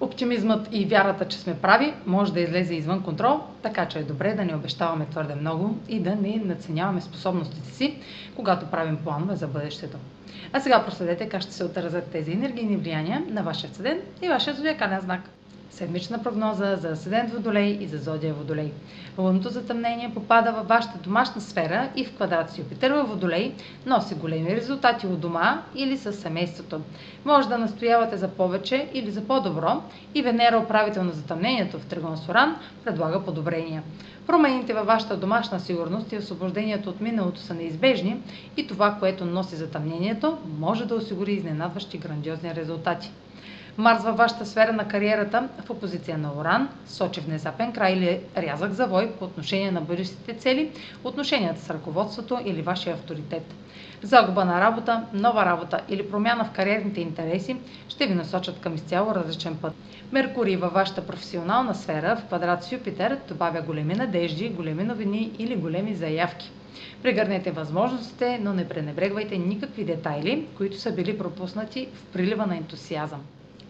Оптимизмът и вярата, че сме прави, може да излезе извън контрол, така че е добре да не обещаваме твърде много и да не наценяваме способностите си, когато правим планове за бъдещето. А сега проследете как ще се отразят тези енергийни влияния на вашия седен и вашия зодиакален знак. Седмична прогноза за Асцендент Водолей и за Зодия Водолей. Лунното затъмнение попада във вашата домашна сфера и в квадрат с Юпитер във Водолей носи големи резултати от дома или с семейството. Може да настоявате за повече или за по-добро и Венера, управител на затъмнението в Тригон Соран, предлага подобрения. Промените във вашата домашна сигурност и освобождението от миналото са неизбежни и това, което носи затъмнението, може да осигури изненадващи грандиозни резултати. Марс във вашата сфера на кариерата в опозиция на Оран сочи внезапен край или рязък завой по отношение на бъдещите цели, отношенията с ръководството или вашия авторитет. Загуба на работа, нова работа или промяна в кариерните интереси ще ви насочат към изцяло различен път. Меркурий във вашата професионална сфера в квадрат с Юпитер добавя големи надежди, големи новини или големи заявки. Прегърнете възможностите, но не пренебрегвайте никакви детайли, които са били пропуснати в прилива на ентусиазъм.